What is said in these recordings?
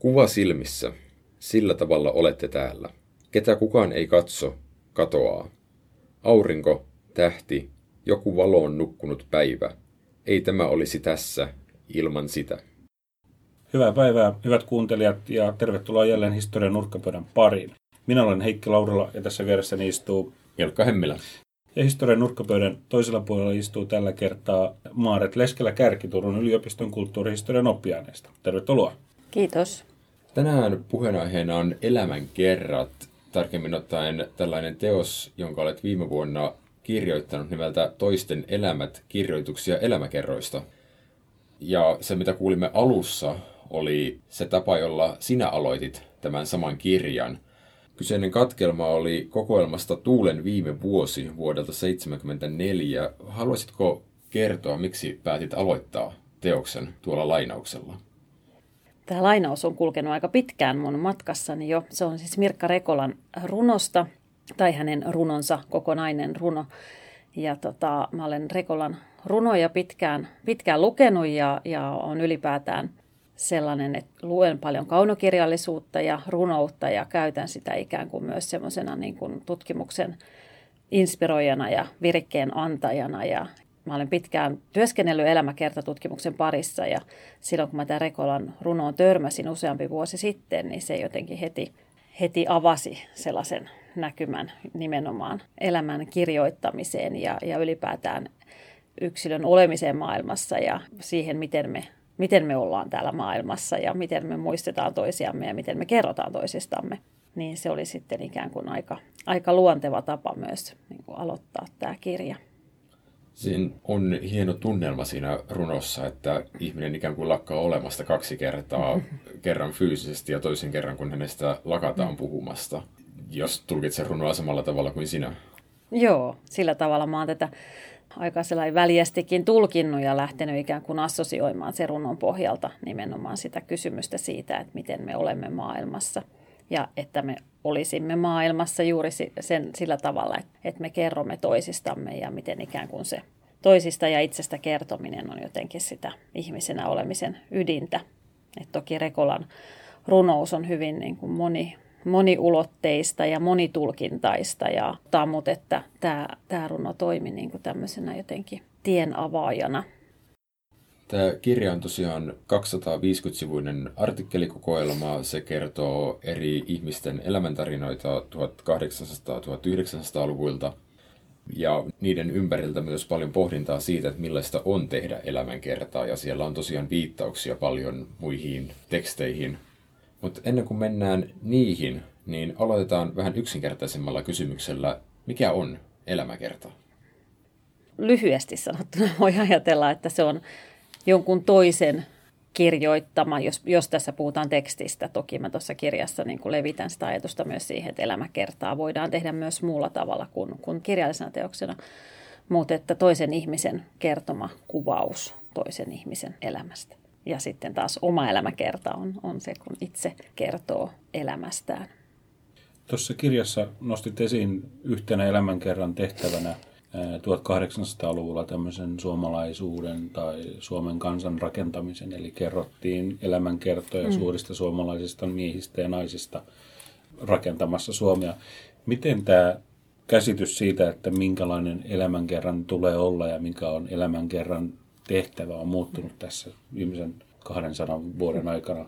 Kuva silmissä. Sillä tavalla olette täällä. Ketä kukaan ei katso, katoaa. Aurinko, tähti, joku valoon nukkunut päivä. Ei tämä olisi tässä ilman sitä. Hyvää päivää, hyvät kuuntelijat, ja tervetuloa jälleen historian nurkkapöydän pariin. Minä olen Heikki Laurila, ja tässä vieressäni istuu Jelkka Hemmilä. Ja historian nurkkapöydän toisella puolella istuu tällä kertaa Maaret Leskelä Kärki Turun yliopiston kulttuurihistorian oppiaineesta. Tervetuloa. Kiitos. Tänään puheenaiheena on elämänkerrat, tarkemmin ottaen tällainen teos, jonka olet viime vuonna kirjoittanut nimeltä Toisten elämät, kirjoituksia elämäkerroista. Ja se, mitä kuulimme alussa, oli se tapa, jolla sinä aloitit tämän saman kirjan. Kyseinen katkelma oli kokoelmasta Tuulen viime vuosi vuodelta 1974. Haluaisitko kertoa, miksi päätit aloittaa teoksen tuolla lainauksella? Tämä lainaus on kulkenut aika pitkään mun matkassani jo. Se on siis Mirkka Rekolan runosta, tai hänen runonsa, kokonainen runo. Ja tota, mä olen Rekolan runoja pitkään, pitkään lukenut ja, ja on ylipäätään sellainen, että luen paljon kaunokirjallisuutta ja runoutta ja käytän sitä ikään kuin myös semmoisena niin tutkimuksen inspiroijana ja virikkeen antajana ja, Mä olen pitkään työskennellyt elämäkertatutkimuksen parissa ja silloin kun mä tämän Rekolan runoon törmäsin useampi vuosi sitten, niin se jotenkin heti, heti avasi sellaisen näkymän nimenomaan elämän kirjoittamiseen ja, ja ylipäätään yksilön olemiseen maailmassa ja siihen, miten me, miten me ollaan täällä maailmassa ja miten me muistetaan toisiamme ja miten me kerrotaan toisistamme. Niin se oli sitten ikään kuin aika, aika luonteva tapa myös niin kuin aloittaa tämä kirja. Siinä on hieno tunnelma siinä runossa, että ihminen ikään kuin lakkaa olemasta kaksi kertaa, kerran fyysisesti ja toisen kerran, kun hänestä lakataan puhumasta. Jos tulkitsen runoa samalla tavalla kuin sinä. Joo, sillä tavalla mä oon tätä aika sellainen väljästikin tulkinnut ja lähtenyt ikään kuin assosioimaan se runon pohjalta nimenomaan sitä kysymystä siitä, että miten me olemme maailmassa ja että me olisimme maailmassa juuri sen, sillä tavalla, että me kerromme toisistamme ja miten ikään kuin se toisista ja itsestä kertominen on jotenkin sitä ihmisenä olemisen ydintä. Et toki Rekolan runous on hyvin niin kuin moni, moniulotteista ja monitulkintaista, ja tammut, että tämä, tämä runo toimi niin kuin tämmöisenä jotenkin tien avaajana – Tämä kirja on tosiaan 250-sivuinen artikkelikokoelma. Se kertoo eri ihmisten elämäntarinoita 1800-1900-luvulta ja niiden ympäriltä myös paljon pohdintaa siitä, että millaista on tehdä elämänkertaa. Ja siellä on tosiaan viittauksia paljon muihin teksteihin. Mutta ennen kuin mennään niihin, niin aloitetaan vähän yksinkertaisemmalla kysymyksellä, mikä on elämäkerta? Lyhyesti sanottuna voi ajatella, että se on jonkun toisen kirjoittama, jos, jos tässä puhutaan tekstistä. Toki mä tuossa kirjassa niin kuin levitän sitä ajatusta myös siihen, että elämäkertaa voidaan tehdä myös muulla tavalla kuin, kuin kirjallisena teoksena. Mutta että toisen ihmisen kertoma kuvaus toisen ihmisen elämästä. Ja sitten taas oma elämäkerta on, on se, kun itse kertoo elämästään. Tuossa kirjassa nostit esiin yhtenä elämänkerran tehtävänä – 1800-luvulla tämmöisen suomalaisuuden tai Suomen kansan rakentamisen, eli kerrottiin elämänkertoja mm. suurista suomalaisista miehistä ja naisista rakentamassa Suomea. Miten tämä käsitys siitä, että minkälainen elämänkerran tulee olla ja mikä on elämänkerran tehtävä on muuttunut tässä viimeisen 200 vuoden aikana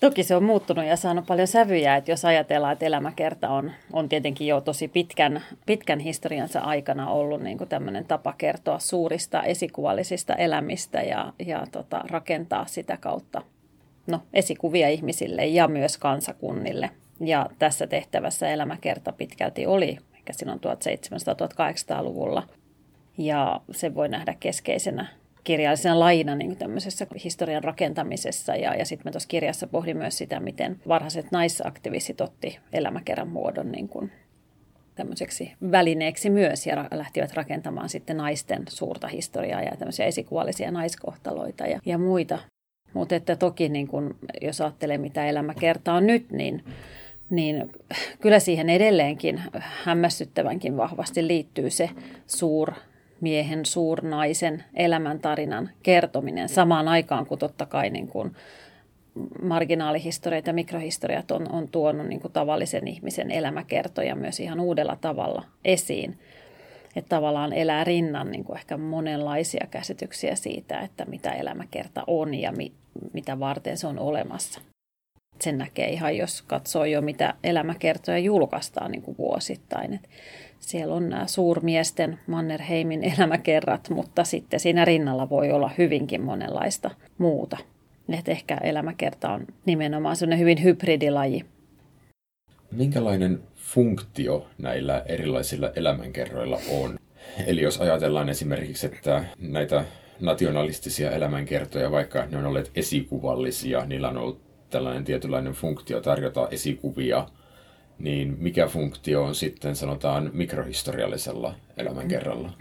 Toki se on muuttunut ja saanut paljon sävyjä, että jos ajatellaan, että elämäkerta on, on tietenkin jo tosi pitkän, pitkän historiansa aikana ollut niin kuin tämmöinen tapa kertoa suurista esikuvallisista elämistä ja, ja tota, rakentaa sitä kautta no, esikuvia ihmisille ja myös kansakunnille. Ja tässä tehtävässä elämäkerta pitkälti oli, ehkä silloin 1700-1800-luvulla. Ja se voi nähdä keskeisenä kirjallisena lajina niin tämmöisessä historian rakentamisessa. Ja, ja sitten mä tuossa kirjassa pohdin myös sitä, miten varhaiset naisaktivistit otti elämäkerran muodon niin kuin tämmöiseksi välineeksi myös ja lähtivät rakentamaan sitten naisten suurta historiaa ja tämmöisiä esikuvallisia naiskohtaloita ja, ja muita. Mutta että toki niin kun, jos ajattelee mitä elämä kertaa nyt, niin, niin kyllä siihen edelleenkin hämmästyttävänkin vahvasti liittyy se suur miehen, suurnaisen elämäntarinan kertominen samaan aikaan, kun totta kai niin kuin marginaalihistoriat ja mikrohistoriat on, on tuonut niin kuin tavallisen ihmisen elämäkertoja myös ihan uudella tavalla esiin. Että tavallaan elää rinnan niin kuin ehkä monenlaisia käsityksiä siitä, että mitä elämäkerta on ja mi, mitä varten se on olemassa. Sen näkee ihan, jos katsoo jo, mitä elämäkertoja julkaistaan niin kuin vuosittain. Et siellä on nämä suurmiesten Mannerheimin elämäkerrat, mutta sitten siinä rinnalla voi olla hyvinkin monenlaista muuta. Et ehkä elämäkerta on nimenomaan sellainen hyvin hybridilaji. Minkälainen funktio näillä erilaisilla elämänkerroilla on? Eli jos ajatellaan esimerkiksi, että näitä nationalistisia elämänkertoja, vaikka ne on olleet esikuvallisia, niillä on ollut tällainen tietynlainen funktio tarjota esikuvia, niin mikä funktio on sitten sanotaan mikrohistoriallisella elämänkerralla?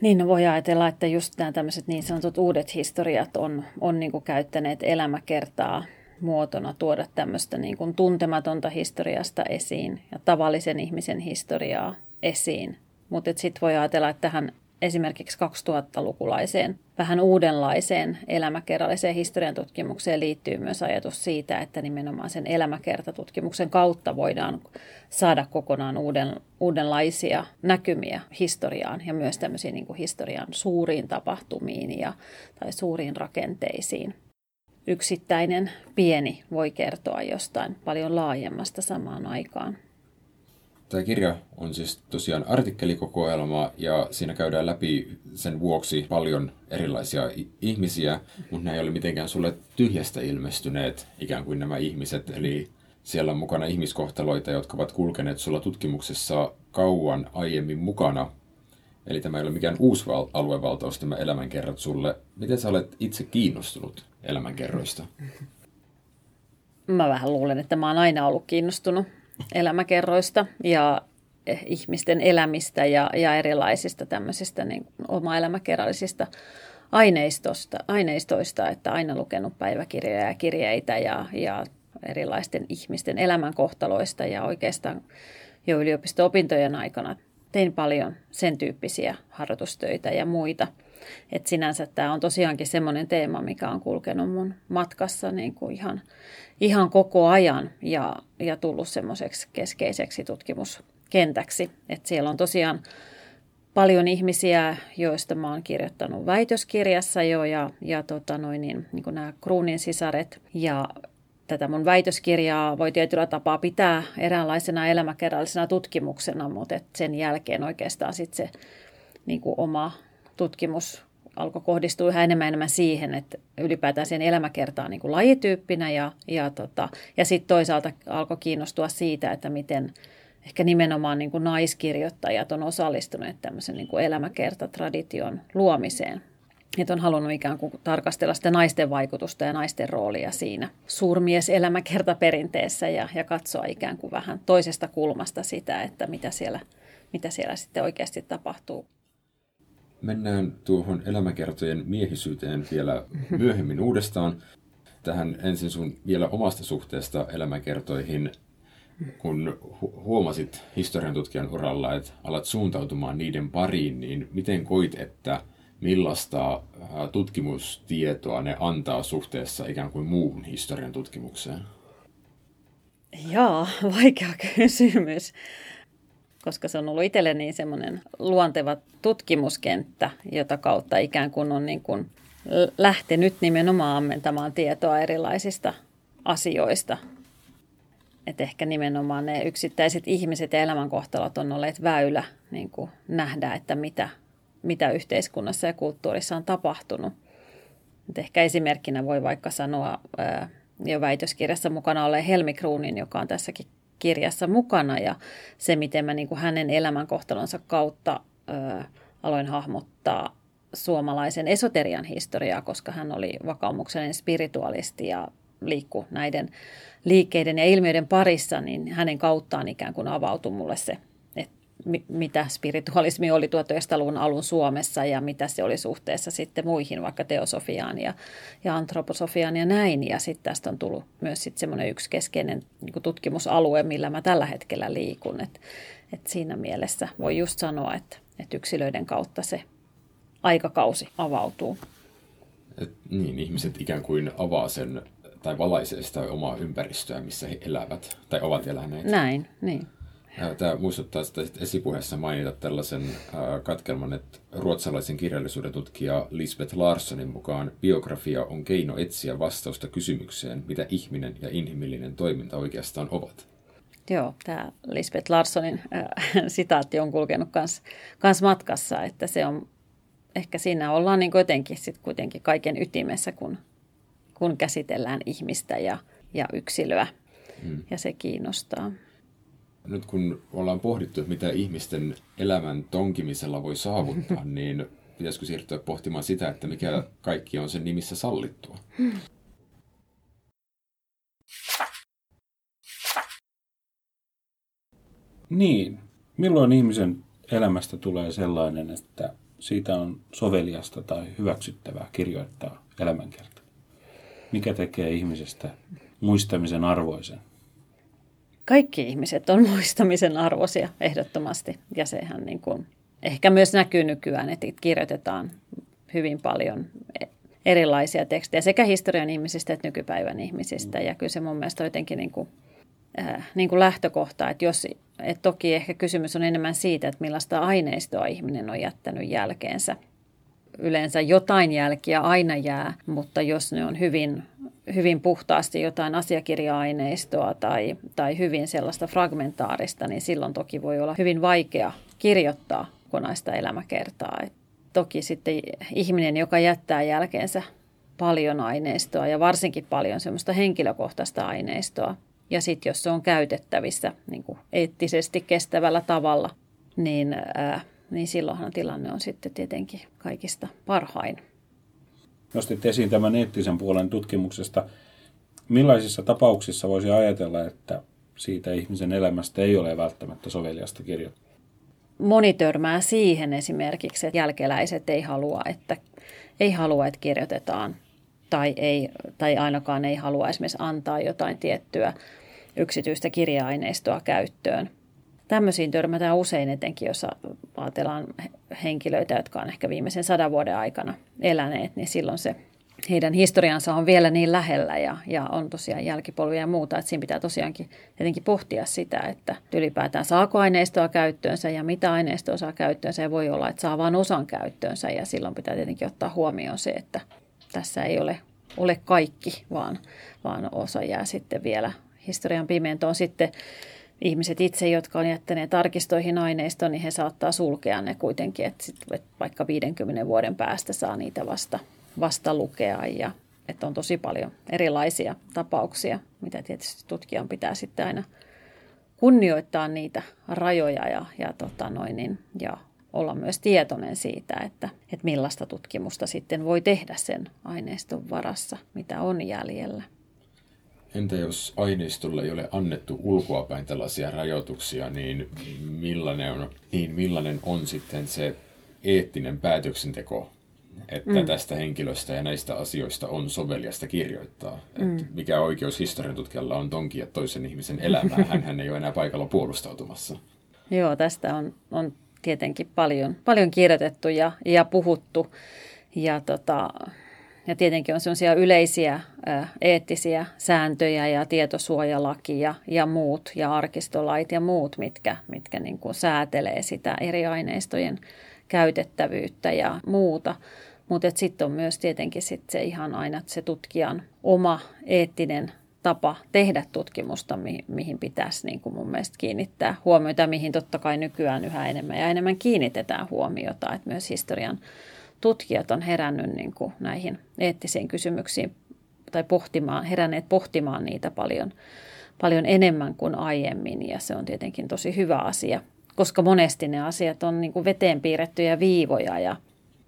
Niin, no voi ajatella, että just nämä tämmöiset niin sanotut uudet historiat on, on niin käyttäneet elämäkertaa muotona tuoda tämmöistä niin kuin tuntematonta historiasta esiin ja tavallisen ihmisen historiaa esiin. Mutta sitten voi ajatella, että tähän esimerkiksi 2000-lukulaiseen vähän uudenlaiseen elämäkerralliseen historian tutkimukseen liittyy myös ajatus siitä, että nimenomaan sen elämäkertatutkimuksen kautta voidaan saada kokonaan uuden, uudenlaisia näkymiä historiaan ja myös tämmöisiin niin kuin historian suuriin tapahtumiin ja, tai suuriin rakenteisiin. Yksittäinen pieni voi kertoa jostain paljon laajemmasta samaan aikaan. Tämä kirja on siis tosiaan artikkelikokoelma ja siinä käydään läpi sen vuoksi paljon erilaisia ihmisiä, mutta nämä ei ole mitenkään sulle tyhjästä ilmestyneet ikään kuin nämä ihmiset. Eli siellä on mukana ihmiskohtaloita, jotka ovat kulkeneet sulla tutkimuksessa kauan aiemmin mukana. Eli tämä ei ole mikään uusi aluevaltaus, tämä elämänkerrat sulle. Miten sä olet itse kiinnostunut elämänkerroista? Mä vähän luulen, että mä oon aina ollut kiinnostunut elämäkerroista ja ihmisten elämistä ja, ja erilaisista tämmöisistä niin oma-elämäkerrallisista aineistosta, aineistoista, että aina lukenut päiväkirjoja ja kirjeitä ja, ja erilaisten ihmisten elämänkohtaloista ja oikeastaan jo yliopisto-opintojen aikana tein paljon sen tyyppisiä harjoitustöitä ja muita. Et sinänsä tämä on tosiaankin semmoinen teema, mikä on kulkenut mun matkassa niin kuin ihan, ihan koko ajan ja, ja tullut semmoiseksi keskeiseksi tutkimuskentäksi. Et siellä on tosiaan paljon ihmisiä, joista mä oon kirjoittanut väitöskirjassa jo ja, ja tota noin, niin, niin kuin nämä Kruunin sisaret ja tätä mun väitöskirjaa voi tietyllä tapaa pitää eräänlaisena elämäkerrallisena tutkimuksena, mutta sen jälkeen oikeastaan sitten se niin kuin oma tutkimus alkoi kohdistua yhä enemmän enemmän siihen, että ylipäätään sen elämäkertaan niin kuin lajityyppinä ja, ja, tota, ja sitten toisaalta alkoi kiinnostua siitä, että miten ehkä nimenomaan niin kuin naiskirjoittajat on osallistuneet tämmöisen niin kuin elämäkertatradition luomiseen. Että on halunnut ikään kuin tarkastella sitä naisten vaikutusta ja naisten roolia siinä suurmies elämäkertaperinteessä ja, ja katsoa ikään kuin vähän toisesta kulmasta sitä, että mitä siellä, mitä siellä sitten oikeasti tapahtuu. Mennään tuohon elämäkertojen miehisyyteen vielä myöhemmin uudestaan. Tähän ensin sun vielä omasta suhteesta elämäkertoihin, kun huomasit historian tutkijan uralla, että alat suuntautumaan niiden pariin, niin miten koit, että millaista tutkimustietoa ne antaa suhteessa ikään kuin muuhun historian tutkimukseen? Joo, vaikea kysymys koska se on ollut itselleni niin semmoinen luonteva tutkimuskenttä, jota kautta ikään kuin on niin kuin lähtenyt nimenomaan ammentamaan tietoa erilaisista asioista. Et ehkä nimenomaan ne yksittäiset ihmiset ja elämänkohtalot on olleet väylä niin kuin nähdä, että mitä, mitä yhteiskunnassa ja kulttuurissa on tapahtunut. Et ehkä esimerkkinä voi vaikka sanoa ää, jo väitöskirjassa mukana olleen Helmi Kruunin, joka on tässäkin kirjassa mukana ja se, miten mä niin kuin hänen elämänkohtalonsa kautta ö, aloin hahmottaa suomalaisen esoterian historiaa, koska hän oli vakaumuksellinen spiritualisti ja liikku näiden liikkeiden ja ilmiöiden parissa, niin hänen kauttaan ikään kuin avautui mulle se mitä spiritualismi oli 1900-luvun alun Suomessa ja mitä se oli suhteessa sitten muihin, vaikka teosofiaan ja, ja antroposofiaan ja näin. Ja sitten tästä on tullut myös sitten semmoinen yksi keskeinen niin tutkimusalue, millä mä tällä hetkellä liikun. Et, et siinä mielessä voi just sanoa, että, että yksilöiden kautta se aikakausi avautuu. Et, niin, ihmiset ikään kuin avaa sen tai valaisee sitä omaa ympäristöä, missä he elävät tai ovat eläneet. Näin, niin. Tämä muistuttaa sitä esipuheessa mainita tällaisen katkelman, että ruotsalaisen kirjallisuuden tutkija Lisbeth Larssonin mukaan biografia on keino etsiä vastausta kysymykseen, mitä ihminen ja inhimillinen toiminta oikeastaan ovat. Joo, tämä Lisbeth Larssonin äh, sitaatti on kulkenut kans, kans matkassa, että se on, ehkä siinä ollaan niin jotenkin sit kuitenkin kaiken ytimessä, kun, kun käsitellään ihmistä ja, ja yksilöä, hmm. ja se kiinnostaa nyt kun ollaan pohdittu, että mitä ihmisten elämän tonkimisella voi saavuttaa, niin pitäisikö siirtyä pohtimaan sitä, että mikä kaikki on sen nimissä sallittua? Niin. Milloin ihmisen elämästä tulee sellainen, että siitä on soveliasta tai hyväksyttävää kirjoittaa elämänkerta? Mikä tekee ihmisestä muistamisen arvoisen? Kaikki ihmiset on muistamisen arvoisia ehdottomasti. Ja sehän niin kuin ehkä myös näkyy nykyään, että kirjoitetaan hyvin paljon erilaisia tekstejä sekä historian ihmisistä että nykypäivän ihmisistä. Ja kyllä se mun mielestä on jotenkin niin kuin, äh, niin kuin lähtökohta, että jos, että toki ehkä kysymys on enemmän siitä, että millaista aineistoa ihminen on jättänyt jälkeensä. Yleensä jotain jälkiä aina jää, mutta jos ne on hyvin hyvin puhtaasti jotain asiakirja-aineistoa tai, tai hyvin sellaista fragmentaarista, niin silloin toki voi olla hyvin vaikea kirjoittaa kokonaista elämäkertaa. Et toki sitten ihminen, joka jättää jälkeensä paljon aineistoa ja varsinkin paljon semmoista henkilökohtaista aineistoa, ja sitten jos se on käytettävissä niin kuin eettisesti kestävällä tavalla, niin, ää, niin silloinhan tilanne on sitten tietenkin kaikista parhain nostit esiin tämän eettisen puolen tutkimuksesta. Millaisissa tapauksissa voisi ajatella, että siitä ihmisen elämästä ei ole välttämättä soveliasta kirjoittaa? Moni törmää siihen esimerkiksi, että jälkeläiset ei halua, että, ei halua, että kirjoitetaan tai, ei, tai ainakaan ei halua esimerkiksi antaa jotain tiettyä yksityistä kirja-aineistoa käyttöön. Tämmöisiin törmätään usein etenkin, jos ajatellaan henkilöitä, jotka on ehkä viimeisen sadan vuoden aikana eläneet, niin silloin se heidän historiansa on vielä niin lähellä ja, ja on tosiaan jälkipolvia ja muuta, että siinä pitää tosiaankin tietenkin pohtia sitä, että ylipäätään saako aineistoa käyttöönsä ja mitä aineistoa saa käyttöönsä ja voi olla, että saa vain osan käyttöönsä ja silloin pitää tietenkin ottaa huomioon se, että tässä ei ole, ole kaikki, vaan, vaan osa jää sitten vielä historian pimentoon. Sitten ihmiset itse, jotka on jättäneet arkistoihin aineistoon, niin he saattaa sulkea ne kuitenkin, että, sit, vaikka 50 vuoden päästä saa niitä vasta, vasta lukea ja että on tosi paljon erilaisia tapauksia, mitä tietysti tutkijan pitää sitten aina kunnioittaa niitä rajoja ja, ja, tota noin, niin, ja olla myös tietoinen siitä, että, että millaista tutkimusta sitten voi tehdä sen aineiston varassa, mitä on jäljellä. Entä jos aineistolle ei ole annettu ulkoapäin tällaisia rajoituksia, niin millainen on, niin millainen on sitten se eettinen päätöksenteko, että mm. tästä henkilöstä ja näistä asioista on soveliasta kirjoittaa? Mm. Että mikä oikeus historian tutkijalla on tonkia toisen ihmisen elämää? hän ei ole enää paikalla puolustautumassa. Joo, tästä on, on tietenkin paljon, paljon kirjoitettu ja, ja puhuttu. Ja tota, ja tietenkin on sellaisia yleisiä eettisiä sääntöjä ja tietosuojalaki ja, ja muut ja arkistolait ja muut, mitkä, mitkä niin kuin säätelee sitä eri aineistojen käytettävyyttä ja muuta. Mutta sitten on myös tietenkin sit se ihan aina se tutkijan oma eettinen tapa tehdä tutkimusta, mi- mihin pitäisi niin kuin mun mielestä kiinnittää huomiota, mihin totta kai nykyään yhä enemmän ja enemmän kiinnitetään huomiota, että myös historian tutkijat on herännyt niin kuin näihin eettisiin kysymyksiin tai pohtimaan, heränneet pohtimaan niitä paljon, paljon enemmän kuin aiemmin ja se on tietenkin tosi hyvä asia, koska monesti ne asiat on niin kuin veteen piirrettyjä viivoja ja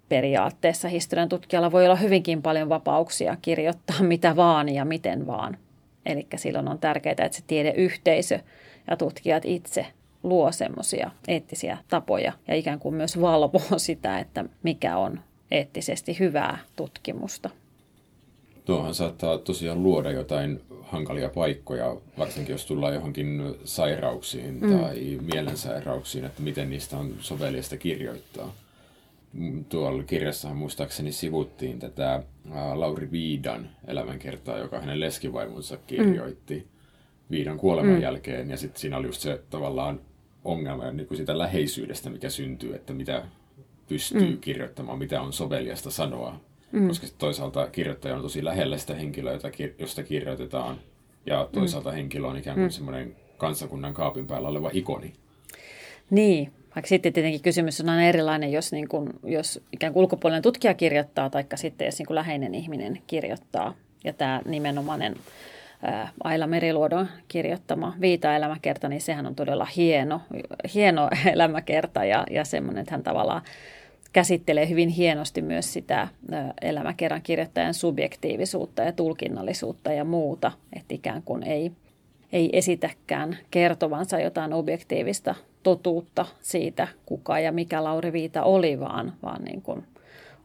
periaatteessa historian tutkijalla voi olla hyvinkin paljon vapauksia kirjoittaa mitä vaan ja miten vaan. Eli silloin on tärkeää, että se tiedeyhteisö ja tutkijat itse luo semmoisia eettisiä tapoja ja ikään kuin myös valvoo sitä, että mikä on eettisesti hyvää tutkimusta. Tuohan saattaa tosiaan luoda jotain hankalia paikkoja, varsinkin jos tullaan johonkin sairauksiin mm. tai mielensairauksiin, että miten niistä on sovellista kirjoittaa. tuolla kirjassahan muistaakseni sivuttiin tätä Lauri Viidan elämänkertaa, joka hänen leskivaimonsa kirjoitti mm. Viidan kuoleman mm. jälkeen. Ja sitten siinä oli just se tavallaan ongelma niin kuin sitä läheisyydestä, mikä syntyy, että mitä pystyy mm. kirjoittamaan, mitä on soveliasta sanoa. Mm. Koska toisaalta kirjoittaja on tosi lähellä sitä henkilöä, josta kirjoitetaan, ja toisaalta mm. henkilö on ikään kuin mm. semmoinen kansakunnan kaapin päällä oleva ikoni. Niin, vaikka sitten tietenkin kysymys on aina erilainen, jos, niin kuin, jos ikään kuin ulkopuolinen tutkija kirjoittaa, tai sitten jos niin kuin läheinen ihminen kirjoittaa. Ja tämä nimenomainen ää, Aila Meriluodon kirjoittama Viita-elämäkerta, niin sehän on todella hieno, hieno elämäkerta ja, ja semmoinen, että hän tavallaan käsittelee hyvin hienosti myös sitä elämäkerran kirjoittajan subjektiivisuutta ja tulkinnallisuutta ja muuta, että ikään kuin ei, ei esitäkään kertovansa jotain objektiivista totuutta siitä, kuka ja mikä Lauri Viita oli, vaan, vaan niin kuin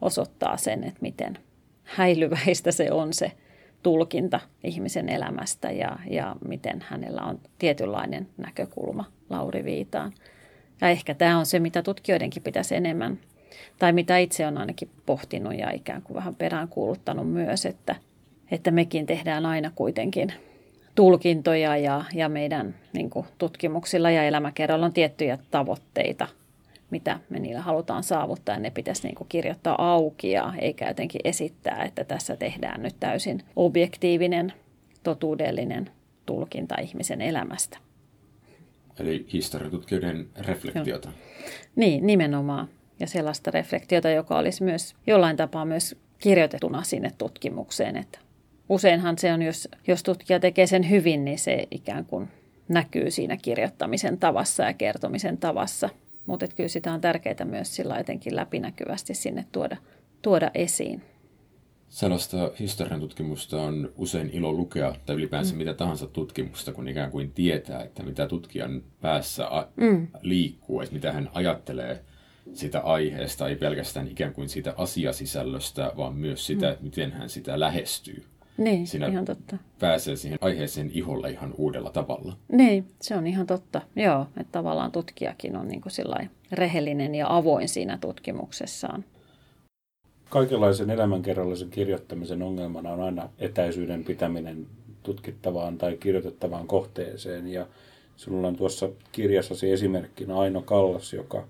osoittaa sen, että miten häilyväistä se on se tulkinta ihmisen elämästä ja, ja miten hänellä on tietynlainen näkökulma Lauri Viitaan. Ja ehkä tämä on se, mitä tutkijoidenkin pitäisi enemmän, tai mitä itse on ainakin pohtinut ja ikään kuin vähän peräänkuuluttanut myös, että, että mekin tehdään aina kuitenkin tulkintoja ja, ja meidän niin kuin, tutkimuksilla ja elämäkerralla on tiettyjä tavoitteita, mitä me niillä halutaan saavuttaa. Ne pitäisi niin kuin, kirjoittaa auki ja eikä jotenkin esittää, että tässä tehdään nyt täysin objektiivinen, totuudellinen tulkinta ihmisen elämästä. Eli historiatutkijoiden reflektiota. Joo. Niin, nimenomaan. Ja sellaista reflektiota, joka olisi myös jollain tapaa myös kirjoitettuna sinne tutkimukseen, että useinhan se on, jos, jos tutkija tekee sen hyvin, niin se ikään kuin näkyy siinä kirjoittamisen tavassa ja kertomisen tavassa. Mutta kyllä sitä on tärkeää myös sillä jotenkin läpinäkyvästi sinne tuoda, tuoda esiin. Sellaista historian tutkimusta on usein ilo lukea, tai ylipäänsä mm. mitä tahansa tutkimusta, kun ikään kuin tietää, että mitä tutkijan päässä a- mm. liikkuu, että mitä hän ajattelee sitä aiheesta, ei pelkästään ikään kuin siitä asiasisällöstä, vaan myös sitä, mm. miten hän sitä lähestyy. Niin, Siinä ihan totta. pääsee siihen aiheeseen iholle ihan uudella tavalla. Niin, se on ihan totta. Joo, että tavallaan tutkijakin on niin kuin rehellinen ja avoin siinä tutkimuksessaan. Kaikenlaisen elämänkerrallisen kirjoittamisen ongelmana on aina etäisyyden pitäminen tutkittavaan tai kirjoitettavaan kohteeseen. Ja sinulla on tuossa kirjassasi esimerkkinä Aino Kallas, joka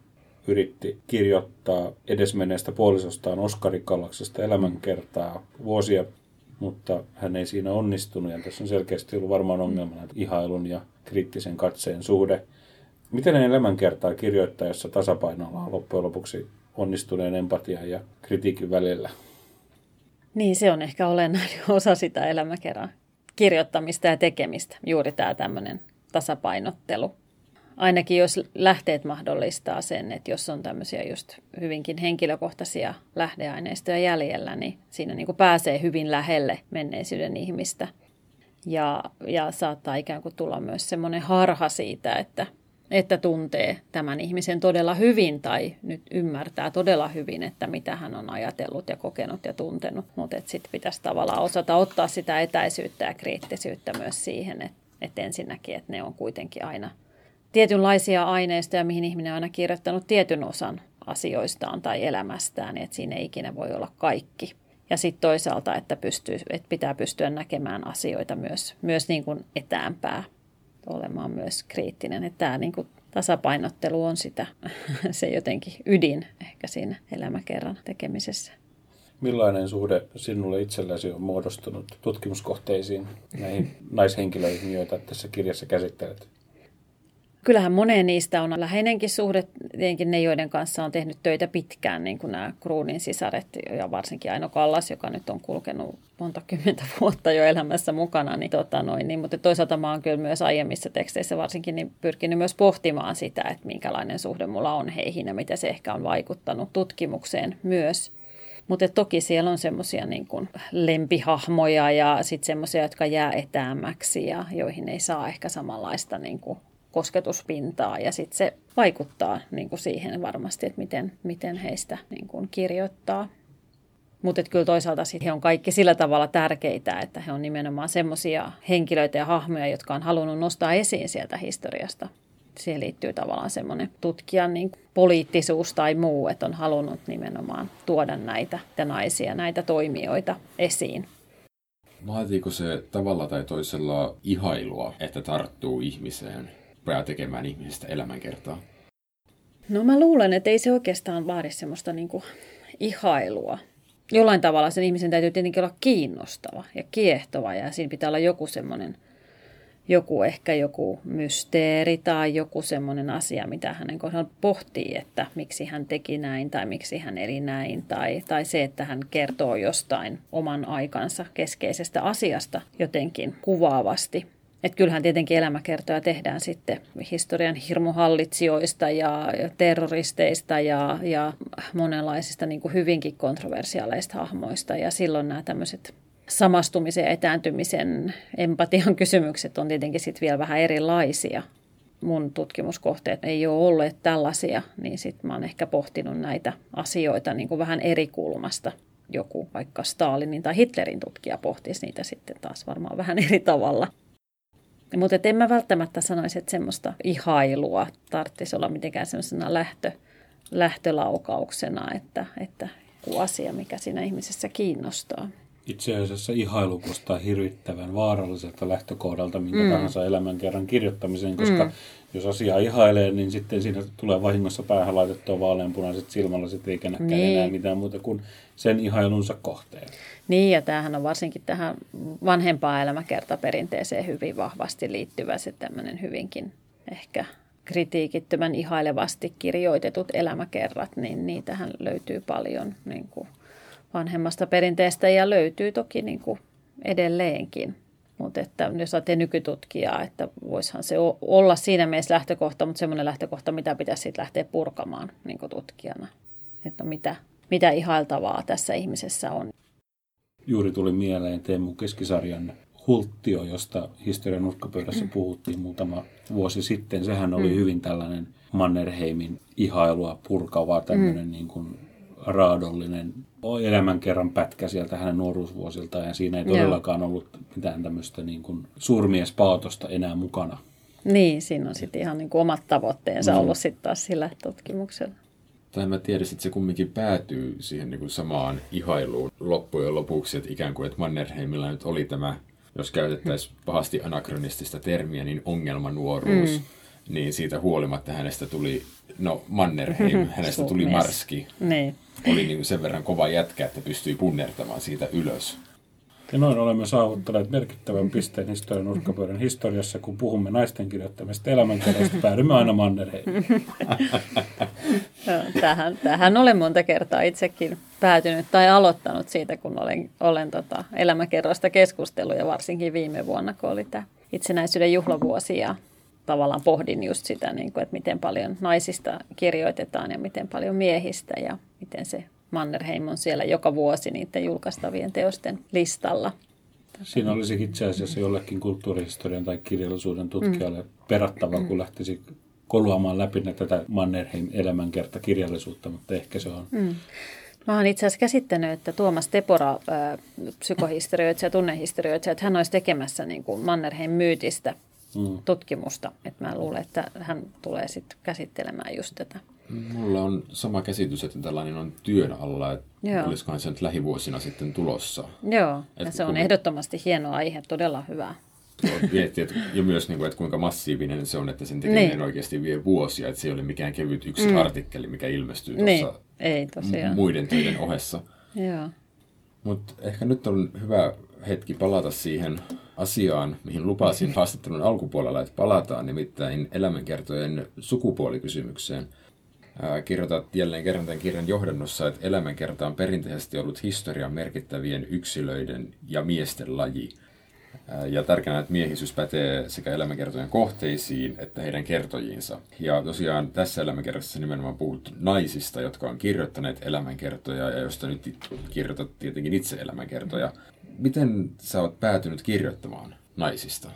yritti kirjoittaa edesmenneestä puolisostaan Oskari Kallaksesta elämänkertaa vuosia mutta hän ei siinä onnistunut ja tässä on selkeästi ollut varmaan ongelmana ihailun ja kriittisen katseen suhde. Miten elämänkertaa kirjoittajassa tasapainolla on loppujen lopuksi onnistuneen empatian ja kritiikin välillä? Niin, se on ehkä olennainen osa sitä elämäkerran kirjoittamista ja tekemistä, juuri tämä tämmöinen tasapainottelu ainakin jos lähteet mahdollistaa sen, että jos on tämmöisiä just hyvinkin henkilökohtaisia lähdeaineistoja jäljellä, niin siinä niin kuin pääsee hyvin lähelle menneisyyden ihmistä. Ja, ja saattaa ikään kuin tulla myös semmoinen harha siitä, että, että tuntee tämän ihmisen todella hyvin tai nyt ymmärtää todella hyvin, että mitä hän on ajatellut ja kokenut ja tuntenut. Mutta sitten pitäisi tavallaan osata ottaa sitä etäisyyttä ja kriittisyyttä myös siihen, että, että ensinnäkin, että ne on kuitenkin aina – tietynlaisia aineistoja, mihin ihminen on aina kirjoittanut tietyn osan asioistaan tai elämästään, niin että siinä ei ikinä voi olla kaikki. Ja sitten toisaalta, että, pystyy, että pitää pystyä näkemään asioita myös, myös niin kuin etäämpää, olemaan myös kriittinen. Että tämä niin kuin tasapainottelu on sitä, se jotenkin ydin ehkä siinä elämäkerran tekemisessä. Millainen suhde sinulle itsellesi on muodostunut tutkimuskohteisiin, näihin naishenkilöihin, joita tässä kirjassa käsittelet? Kyllähän moneen niistä on läheinenkin suhde, tietenkin ne, joiden kanssa on tehnyt töitä pitkään, niin kuin nämä Kruunin sisaret ja varsinkin Aino Kallas, joka nyt on kulkenut monta kymmentä vuotta jo elämässä mukana. Niin, tota noin, niin, mutta toisaalta mä oon kyllä myös aiemmissa teksteissä varsinkin niin pyrkinyt myös pohtimaan sitä, että minkälainen suhde mulla on heihin ja mitä se ehkä on vaikuttanut tutkimukseen myös. Mutta toki siellä on semmoisia niin lempihahmoja ja sitten semmoisia, jotka jää etäämmäksi ja joihin ei saa ehkä samanlaista niin kuin kosketuspintaa ja sitten se vaikuttaa niin kuin siihen varmasti, että miten, miten heistä niin kuin kirjoittaa. Mutta kyllä toisaalta sit he on kaikki sillä tavalla tärkeitä, että he on nimenomaan semmoisia henkilöitä ja hahmoja, jotka on halunnut nostaa esiin sieltä historiasta. siihen liittyy tavallaan semmoinen tutkijan niin poliittisuus tai muu, että on halunnut nimenomaan tuoda näitä naisia, näitä toimijoita esiin. Vaatiiko se tavalla tai toisella ihailua, että tarttuu ihmiseen, rupeaa tekemään ihmisestä elämänkertaa? No mä luulen, että ei se oikeastaan vaadi semmoista niin kuin ihailua. Jollain tavalla sen ihmisen täytyy tietenkin olla kiinnostava ja kiehtova ja siinä pitää olla joku semmoinen, joku ehkä joku mysteeri tai joku semmoinen asia, mitä hänen kohdalla pohtii, että miksi hän teki näin tai miksi hän eli näin tai, tai se, että hän kertoo jostain oman aikansa keskeisestä asiasta jotenkin kuvaavasti. Että kyllähän tietenkin elämäkertoja tehdään sitten historian hirmuhallitsijoista ja terroristeista ja, ja monenlaisista niin kuin hyvinkin kontroversiaaleista hahmoista. Ja silloin nämä tämmöiset samastumisen ja etääntymisen empatian kysymykset on tietenkin sitten vielä vähän erilaisia. Mun tutkimuskohteet ei ole olleet tällaisia, niin sitten mä oon ehkä pohtinut näitä asioita niin kuin vähän eri kulmasta. Joku vaikka Stalinin tai Hitlerin tutkija pohtisi niitä sitten taas varmaan vähän eri tavalla. Mutta en mä välttämättä sanoisi, että semmoista ihailua tarvitsisi olla mitenkään semmoisena lähtö, lähtölaukauksena, että, että joku asia, mikä siinä ihmisessä kiinnostaa. Itse asiassa ihailu kuulostaa hirvittävän vaaralliselta lähtökohdalta minkä mm. tahansa elämänkerran kirjoittamiseen, koska mm. Jos asiaa ihailee, niin sitten siinä tulee vahingossa päähän laitettua vaaleanpunaiset silmälasit eikä näkään niin. enää mitään muuta kuin sen ihailunsa kohteen. Niin, ja tämähän on varsinkin tähän vanhempaan elämäkertaperinteeseen hyvin vahvasti liittyvä se tämmöinen hyvinkin ehkä kritiikittömän ihailevasti kirjoitetut elämäkerrat, niin niitähän löytyy paljon niin kuin vanhemmasta perinteestä ja löytyy toki niin kuin edelleenkin. Mutta että jos ajattelee nykytutkijaa, että voisihan se olla siinä mielessä lähtökohta, mutta semmoinen lähtökohta, mitä pitäisi sitten lähteä purkamaan niin tutkijana. Että mitä, mitä ihailtavaa tässä ihmisessä on juuri tuli mieleen Teemu Keskisarjan Hulttio, josta historian nurkkapöydässä puhuttiin muutama vuosi sitten. Sehän oli mm. hyvin tällainen Mannerheimin ihailua purkava tämmöinen mm. niin kuin raadollinen elämänkerran pätkä sieltä hänen nuoruusvuosiltaan ja siinä ei todellakaan ollut mitään tämmöistä niin kuin suurmiespaatosta enää mukana. Niin, siinä on sitten ihan niin kuin omat tavoitteensa mm. ollut sitten taas sillä tutkimuksella tai mä tiedän, että se kumminkin päätyy siihen niin kuin samaan ihailuun loppujen lopuksi, että ikään kuin, että Mannerheimilla nyt oli tämä, jos käytettäisiin pahasti anakronistista termiä, niin ongelmanuoruus, mm. Niin siitä huolimatta hänestä tuli, no Mannerheim, hänestä tuli Marski. Niin. Oli niin kuin sen verran kova jätkä, että pystyi punnertamaan siitä ylös. Ja noin olemme saavuttaneet merkittävän pisteen historian nurkkapöydän historiassa, kun puhumme naisten kirjoittamista elämänkerrasta, päädymme aina Mannerheimiin. tähän, tähän olen monta kertaa itsekin päätynyt tai aloittanut siitä, kun olen, olen tota elämäkerroista keskustellut ja varsinkin viime vuonna, kun oli tämä itsenäisyyden juhlavuosi ja tavallaan pohdin just sitä, niin kuin, että miten paljon naisista kirjoitetaan ja miten paljon miehistä ja miten se Mannerheim on siellä joka vuosi niiden julkaistavien teosten listalla. Siinä olisi itse asiassa jollekin kulttuurihistorian tai kirjallisuuden tutkijalle mm. perattavaa, kun lähtisi koluamaan läpi tätä Mannerheim elämänkerta kirjallisuutta, mutta ehkä se on... Mm. Mä oon itse asiassa käsittänyt, että Tuomas Tepora, psykohistorioitsija ja tunnehistorioitsija, että hän olisi tekemässä niin kuin Mannerheim-myytistä mm. tutkimusta. Että mä luulen, että hän tulee sitten käsittelemään just tätä. Mulla on sama käsitys, että tällainen on työn alla, että Joo. olisikohan se nyt lähivuosina sitten tulossa. Joo, ja se on kun... ehdottomasti hieno aihe, todella hyvä. Miettiä, ja myös, niin kuin, että kuinka massiivinen se on, että sen tekeminen niin. oikeasti vie vuosia, että se ei ole mikään kevyt yksi mm. artikkeli, mikä ilmestyy niin. tuossa ei, tosiaan. muiden töiden ohessa. Joo. Mutta ehkä nyt on hyvä hetki palata siihen asiaan, mihin lupasin haastattelun alkupuolella, että palataan nimittäin elämänkertojen sukupuolikysymykseen – kirjoitat jälleen kerran tämän kirjan johdannossa, että elämänkerta on perinteisesti ollut historian merkittävien yksilöiden ja miesten laji. Ja tärkeänä, että miehisyys pätee sekä elämänkertojen kohteisiin että heidän kertojiinsa. Ja tosiaan tässä elämänkerrassa nimenomaan puhut naisista, jotka on kirjoittaneet elämänkertoja ja josta nyt kirjoitat tietenkin itse elämänkertoja. Miten sä oot päätynyt kirjoittamaan naisista?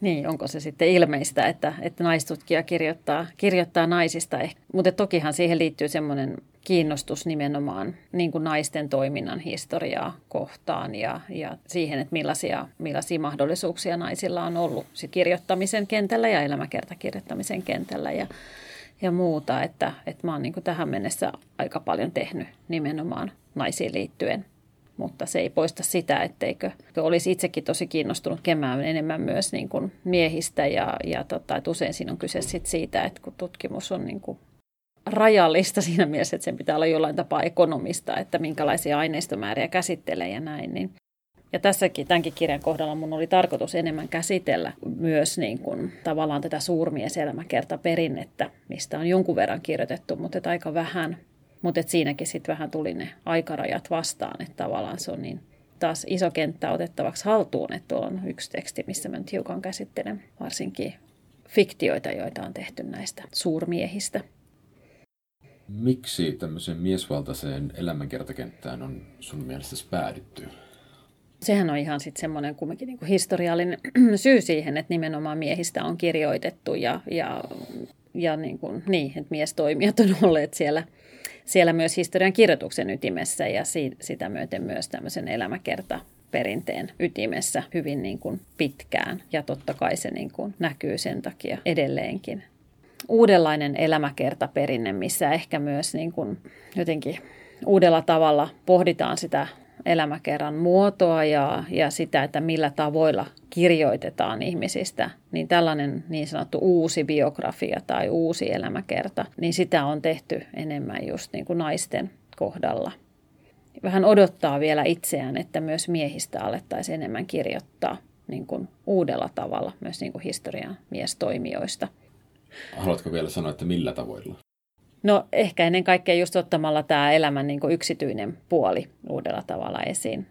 Niin, onko se sitten ilmeistä, että, että naistutkija kirjoittaa, kirjoittaa naisista. Mutta tokihan siihen liittyy semmoinen kiinnostus nimenomaan niin kuin naisten toiminnan historiaa kohtaan ja, ja siihen, että millaisia, millaisia mahdollisuuksia naisilla on ollut sit kirjoittamisen kentällä ja elämäkertakirjoittamisen kentällä ja, ja muuta. Että, että mä oon niin kuin tähän mennessä aika paljon tehnyt nimenomaan naisiin liittyen mutta se ei poista sitä, etteikö olisi itsekin tosi kiinnostunut kemään enemmän myös niin kuin miehistä ja, ja tota, että usein siinä on kyse sit siitä, että kun tutkimus on niin kuin rajallista siinä mielessä, että sen pitää olla jollain tapaa ekonomista, että minkälaisia aineistomääriä käsittelee ja näin, niin ja tässäkin, tämänkin kirjan kohdalla mun oli tarkoitus enemmän käsitellä myös niin kuin, tavallaan tätä suurmieselämäkertaperinnettä, mistä on jonkun verran kirjoitettu, mutta aika vähän. Mutta siinäkin sitten vähän tuli ne aikarajat vastaan, että tavallaan se on niin taas iso kenttä otettavaksi haltuun, että tuolla on yksi teksti, missä mä nyt hiukan käsittelen varsinkin fiktioita, joita on tehty näistä suurmiehistä. Miksi tämmöiseen miesvaltaiseen elämänkertakenttään on sun mielestä päädytty? Sehän on ihan sitten semmoinen kumminkin niin historiallinen syy siihen, että nimenomaan miehistä on kirjoitettu ja, ja, ja niin, kuin, niin, että miestoimijat on olleet siellä, siellä myös historian kirjoituksen ytimessä ja si, sitä myöten myös tämmöisen elämäkerta perinteen ytimessä hyvin niin kuin pitkään. Ja totta kai se niin kuin näkyy sen takia edelleenkin uudenlainen elämäkertaperinne, missä ehkä myös niin kuin jotenkin uudella tavalla pohditaan sitä elämäkerran muotoa ja, ja sitä, että millä tavoilla kirjoitetaan ihmisistä, niin tällainen niin sanottu uusi biografia tai uusi elämäkerta, niin sitä on tehty enemmän just niin kuin naisten kohdalla. Vähän odottaa vielä itseään, että myös miehistä alettaisiin enemmän kirjoittaa niin kuin uudella tavalla myös niin kuin historian miestoimijoista. Haluatko vielä sanoa, että millä tavoilla? No ehkä ennen kaikkea just ottamalla tämä elämän niin kuin yksityinen puoli uudella tavalla esiin.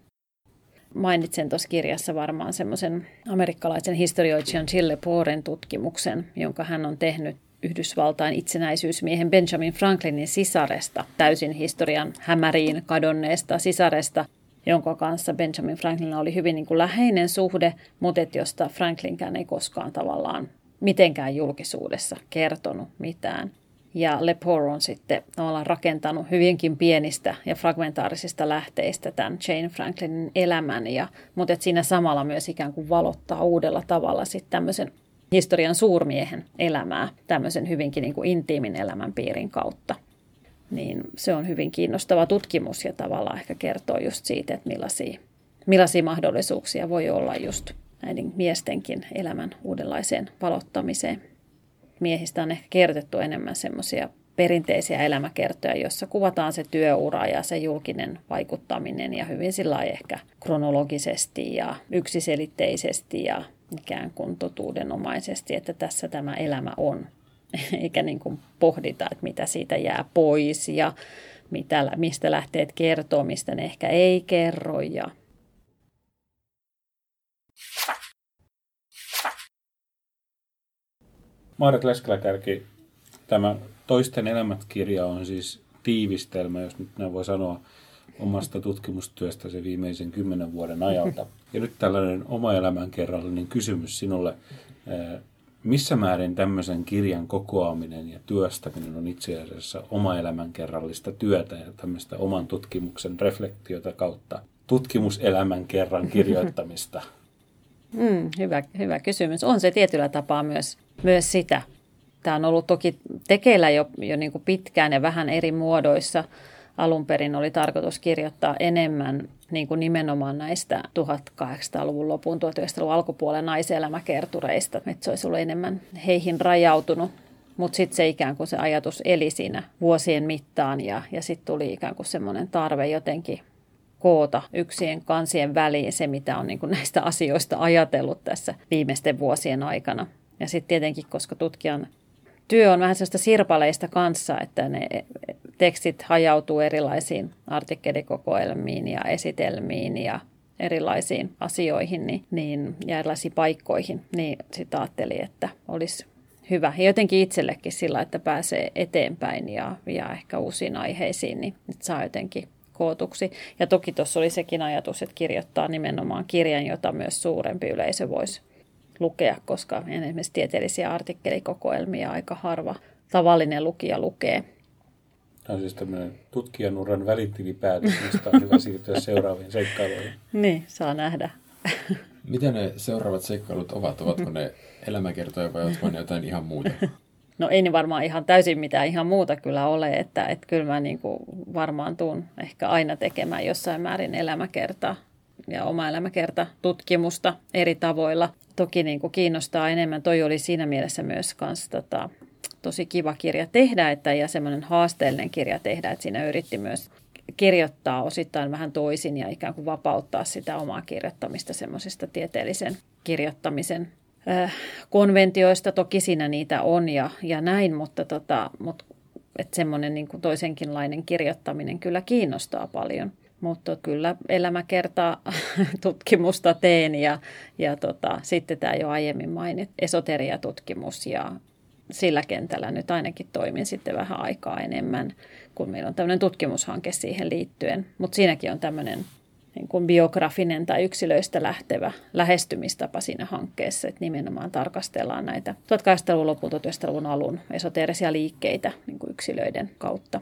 Mainitsen tuossa kirjassa varmaan semmoisen amerikkalaisen historioitsijan Chille Poren tutkimuksen, jonka hän on tehnyt Yhdysvaltain itsenäisyysmiehen Benjamin Franklinin sisaresta, täysin historian hämäriin kadonneesta sisaresta, jonka kanssa Benjamin Franklin oli hyvin niin kuin läheinen suhde, mutta et josta Franklinkään ei koskaan tavallaan mitenkään julkisuudessa kertonut mitään. Ja Lepore on sitten tavallaan rakentanut hyvinkin pienistä ja fragmentaarisista lähteistä tämän Jane Franklinin elämän, ja, mutta et siinä samalla myös ikään kuin valottaa uudella tavalla sitten tämmöisen historian suurmiehen elämää tämmöisen hyvinkin niin kuin intiimin elämänpiirin kautta. Niin se on hyvin kiinnostava tutkimus ja tavallaan ehkä kertoo just siitä, että millaisia, millaisia mahdollisuuksia voi olla just näiden miestenkin elämän uudenlaiseen valottamiseen. Miehistä on ehkä kertetty enemmän semmoisia perinteisiä elämäkertoja, jossa kuvataan se työura ja se julkinen vaikuttaminen ja hyvin sillä ehkä kronologisesti ja yksiselitteisesti ja ikään kuin totuudenomaisesti, että tässä tämä elämä on. Eikä niin kuin pohdita, että mitä siitä jää pois ja mitä, mistä lähteet kertoo, mistä ne ehkä ei kerro ja Maaret Leskeläkärki, tämä Toisten elämät-kirja on siis tiivistelmä, jos nyt näin voi sanoa, omasta tutkimustyöstä se viimeisen kymmenen vuoden ajalta. Ja nyt tällainen oma elämänkerrallinen kysymys sinulle. Missä määrin tämmöisen kirjan kokoaminen ja työstäminen on itse asiassa oma elämänkerrallista työtä ja tämmöistä oman tutkimuksen reflektiota kautta tutkimuselämän kerran kirjoittamista? Mm, hyvä, hyvä kysymys. On se tietyllä tapaa myös, myös sitä. Tämä on ollut toki tekeillä jo, jo niin kuin pitkään ja vähän eri muodoissa. Alun perin oli tarkoitus kirjoittaa enemmän niin kuin nimenomaan näistä 1800-luvun lopun, 1900-luvun alkupuolen naiselämäkertureista. Että se olisi ollut enemmän heihin rajautunut. Mutta sitten se ikään kuin se ajatus eli siinä vuosien mittaan ja, ja sitten tuli ikään kuin semmoinen tarve jotenkin koota yksien kansien väliin se, mitä on niin kuin näistä asioista ajatellut tässä viimeisten vuosien aikana. Ja sitten tietenkin, koska tutkijan työ on vähän sellaista sirpaleista kanssa, että ne tekstit hajautuu erilaisiin artikkelikokoelmiin ja esitelmiin ja erilaisiin asioihin niin, niin, ja erilaisiin paikkoihin, niin sitten ajattelin, että olisi hyvä. Ja jotenkin itsellekin sillä, että pääsee eteenpäin ja, ja ehkä uusiin aiheisiin, niin saa jotenkin kootuksi. Ja toki tuossa oli sekin ajatus, että kirjoittaa nimenomaan kirjan, jota myös suurempi yleisö voisi lukea, koska esimerkiksi tieteellisiä artikkelikokoelmia aika harva tavallinen lukija lukee. Tämä on siis tämmöinen tutkijanurran välitilipäätös, mistä on hyvä siirtyä seuraaviin seikkailuihin. Niin, saa nähdä. Mitä ne seuraavat seikkailut ovat? Ovatko ne elämäkertoja vai ovatko ne jotain ihan muuta? No ei ne varmaan ihan täysin mitään ihan muuta kyllä ole, että, että kyllä mä niin kuin varmaan tuun ehkä aina tekemään jossain määrin elämäkertaa ja oma elämäkerta tutkimusta eri tavoilla. Toki niin kuin kiinnostaa enemmän. Toi oli siinä mielessä myös kans, tota, tosi kiva kirja tehdä että, ja semmoinen haasteellinen kirja tehdä, että siinä yritti myös kirjoittaa osittain vähän toisin ja ikään kuin vapauttaa sitä omaa kirjoittamista semmoisista tieteellisen kirjoittamisen äh, konventioista. Toki siinä niitä on ja, ja näin, mutta, tota, mutta että semmoinen niin kuin toisenkinlainen kirjoittaminen kyllä kiinnostaa paljon. Mutta kyllä elämäkertaa tutkimusta teen ja, ja tota, sitten tämä jo aiemmin mainit esoteriatutkimus ja sillä kentällä nyt ainakin toimin sitten vähän aikaa enemmän, kun meillä on tämmöinen tutkimushanke siihen liittyen. Mutta siinäkin on tämmöinen niin kuin biografinen tai yksilöistä lähtevä lähestymistapa siinä hankkeessa, että nimenomaan tarkastellaan näitä 1800-luvun lopulta 1900-luvun alun esoteerisia liikkeitä niin kuin yksilöiden kautta.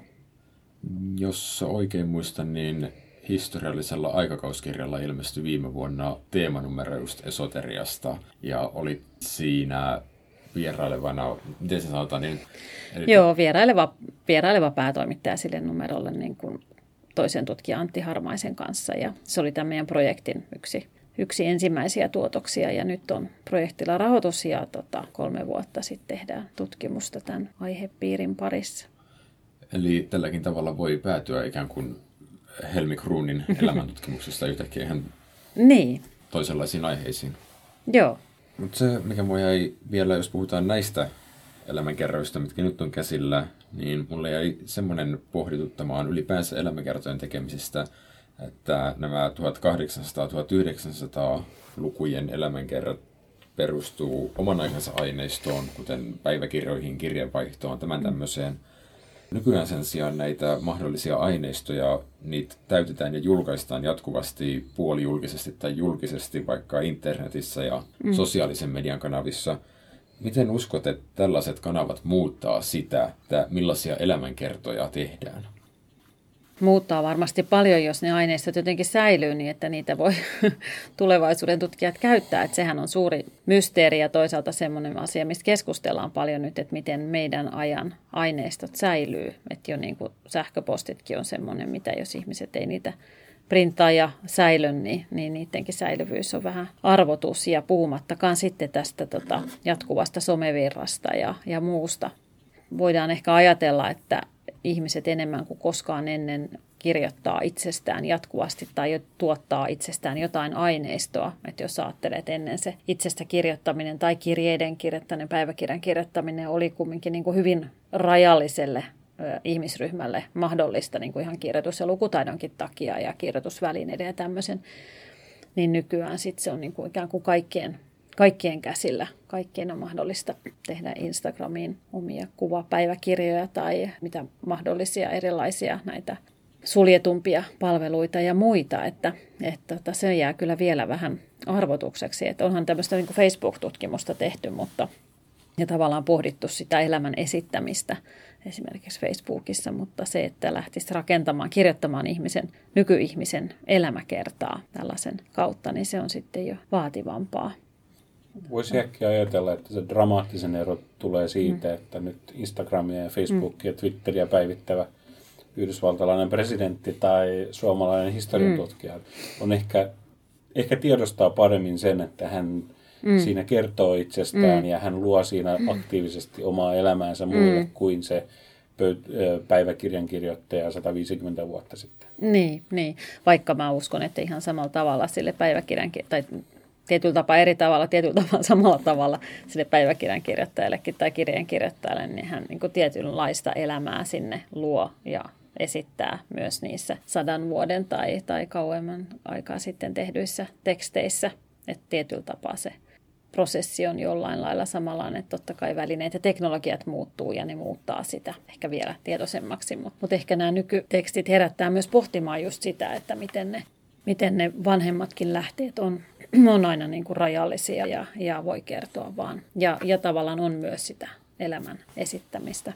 Jos oikein muistan, niin historiallisella aikakauskirjalla ilmestyi viime vuonna teemanumero just esoteriasta ja oli siinä vierailevana, miten se sanotaan? Niin, eli... Joo, vieraileva, vieraileva päätoimittaja sille numerolle niin kuin toisen tutkija Antti Harmaisen kanssa ja se oli tämän meidän projektin yksi, yksi ensimmäisiä tuotoksia ja nyt on projektilla rahoitus ja tota, kolme vuotta sitten tehdään tutkimusta tämän aihepiirin parissa. Eli tälläkin tavalla voi päätyä ikään kuin Helmi Kruunin elämäntutkimuksesta yhtäkkiä ihan niin. toisenlaisiin aiheisiin. Joo. Mutta se, mikä mua jäi vielä, jos puhutaan näistä elämänkerroista, mitkä nyt on käsillä, niin mulle jäi semmoinen pohdituttamaan ylipäänsä elämänkertojen tekemisestä, että nämä 1800-1900-lukujen elämänkerrat perustuu oman aikansa aineistoon, kuten päiväkirjoihin, kirjeenvaihtoon, tämän tämmöiseen – Nykyään sen sijaan näitä mahdollisia aineistoja, niitä täytetään ja julkaistaan jatkuvasti puolijulkisesti tai julkisesti vaikka internetissä ja mm. sosiaalisen median kanavissa. Miten uskot, että tällaiset kanavat muuttaa sitä, että millaisia elämänkertoja tehdään? Muuttaa varmasti paljon, jos ne aineistot jotenkin säilyy niin, että niitä voi tulevaisuuden tutkijat käyttää. Että sehän on suuri mysteeri ja toisaalta semmoinen asia, mistä keskustellaan paljon nyt, että miten meidän ajan aineistot säilyy. Että jo niin kuin sähköpostitkin on semmoinen, mitä jos ihmiset ei niitä printtaa ja säily, niin, niin niidenkin säilyvyys on vähän arvotus. Ja puhumattakaan sitten tästä tota, jatkuvasta somevirrasta ja, ja muusta. Voidaan ehkä ajatella, että ihmiset enemmän kuin koskaan ennen kirjoittaa itsestään jatkuvasti tai tuottaa itsestään jotain aineistoa. Että jos ajattelet ennen se itsestä kirjoittaminen tai kirjeiden kirjoittaminen, päiväkirjan kirjoittaminen oli kumminkin niin kuin hyvin rajalliselle ihmisryhmälle mahdollista niin kuin ihan kirjoitus- ja lukutaidonkin takia ja kirjoitusvälineiden ja tämmöisen, niin nykyään sit se on niin kuin ikään kuin kaikkien kaikkien käsillä. Kaikkien on mahdollista tehdä Instagramiin omia kuvapäiväkirjoja tai mitä mahdollisia erilaisia näitä suljetumpia palveluita ja muita, että, että, että se jää kyllä vielä vähän arvotukseksi. Että onhan tämmöistä niin Facebook-tutkimusta tehty, mutta ja tavallaan pohdittu sitä elämän esittämistä esimerkiksi Facebookissa, mutta se, että lähtisi rakentamaan, kirjoittamaan ihmisen, nykyihmisen elämäkertaa tällaisen kautta, niin se on sitten jo vaativampaa. Voisi äkkiä ajatella, että se dramaattisen ero tulee siitä, mm. että nyt Instagramia ja Facebookia ja mm. Twitteriä päivittävä yhdysvaltalainen presidentti tai suomalainen historiantutkija mm. on ehkä, ehkä tiedostaa paremmin sen, että hän mm. siinä kertoo itsestään mm. ja hän luo siinä aktiivisesti omaa elämäänsä muille mm. kuin se päiväkirjan kirjoittaja 150 vuotta sitten. Niin, niin, vaikka mä uskon, että ihan samalla tavalla sille päiväkirjan tai tietyllä tapaa eri tavalla, tietyllä tapaa samalla tavalla sille päiväkirjan kirjoittajallekin tai kirjeen kirjoittajalle, niin hän niin kuin tietynlaista elämää sinne luo ja esittää myös niissä sadan vuoden tai, tai kauemman aikaa sitten tehdyissä teksteissä. Että tietyllä tapaa se prosessi on jollain lailla samanlainen, että totta kai välineet ja teknologiat muuttuu ja ne muuttaa sitä ehkä vielä tietoisemmaksi. Mutta mut ehkä nämä nykytekstit herättää myös pohtimaan just sitä, että miten ne, miten ne vanhemmatkin lähteet on on aina niin kuin rajallisia ja, ja voi kertoa vaan. Ja, ja tavallaan on myös sitä elämän esittämistä.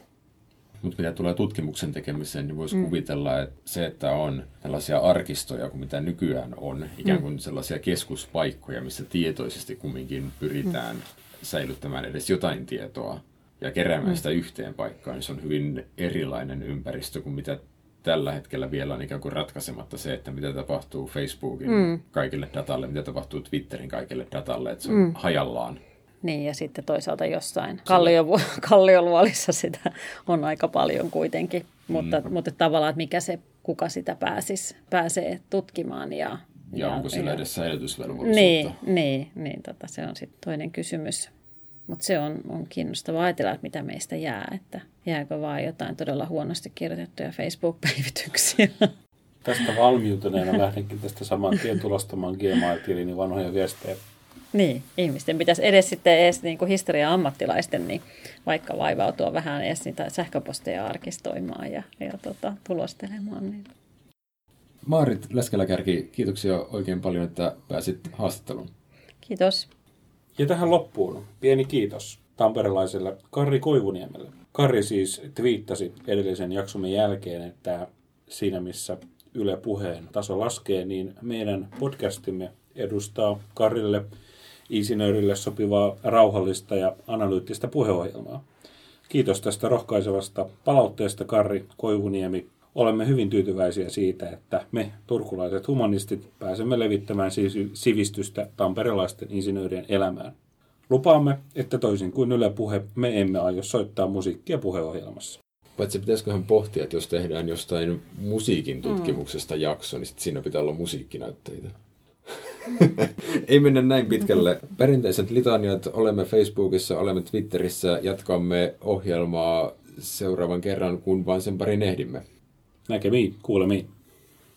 Mutta mitä tulee tutkimuksen tekemiseen, niin voisi mm. kuvitella, että se, että on tällaisia arkistoja kuin mitä nykyään on, ikään kuin mm. sellaisia keskuspaikkoja, missä tietoisesti kumminkin pyritään mm. säilyttämään edes jotain tietoa ja keräämään mm. sitä yhteen paikkaan, niin se on hyvin erilainen ympäristö kuin mitä tällä hetkellä vielä on ikään kuin ratkaisematta se, että mitä tapahtuu Facebookin mm. kaikille datalle, mitä tapahtuu Twitterin kaikille datalle, että se on mm. hajallaan. Niin, ja sitten toisaalta jossain kallio, kallioluolissa sitä on aika paljon kuitenkin, mutta, mm. mutta tavallaan, että mikä se, kuka sitä pääsis, pääsee tutkimaan. Ja, ja, ja onko sillä ja, edes säilytysvelvollisuutta? Niin, niin, niin tota, se on sitten toinen kysymys. Mutta se on, on kiinnostavaa ajatella, että mitä meistä jää, että jääkö vain jotain todella huonosti kirjoitettuja Facebook-päivityksiä. Tästä valmiutuneena lähdenkin tästä saman tien tulostamaan Gmail-tilini vanhoja viestejä niin, ihmisten pitäisi edes sitten edes niin kuin historia-ammattilaisten niin vaikka vaivautua vähän edes niitä sähköposteja arkistoimaan ja, ja tota, tulostelemaan. Niin. Maarit Leskeläkärki, kiitoksia oikein paljon, että pääsit haastatteluun. Kiitos. Ja tähän loppuun pieni kiitos tamperelaiselle Karri Koivuniemelle. Karri siis twiittasi edellisen jaksomme jälkeen, että siinä missä Yle Puheen taso laskee, niin meidän podcastimme edustaa Karille insinöörille sopivaa rauhallista ja analyyttistä puheohjelmaa. Kiitos tästä rohkaisevasta palautteesta, Karri Koivuniemi. Olemme hyvin tyytyväisiä siitä, että me turkulaiset humanistit pääsemme levittämään sivistystä tamperelaisten insinöörien elämään. Lupaamme, että toisin kuin Yle Puhe, me emme aio soittaa musiikkia puheohjelmassa. Paitsi pitäisiköhän pohtia, että jos tehdään jostain musiikin tutkimuksesta jakso, niin siinä pitää olla musiikkinäytteitä. Ei mennä näin pitkälle. Perinteiset litaniat olemme Facebookissa, olemme Twitterissä, jatkamme ohjelmaa seuraavan kerran, kun vain sen parin ehdimme. Näkemiin, kuulemiin.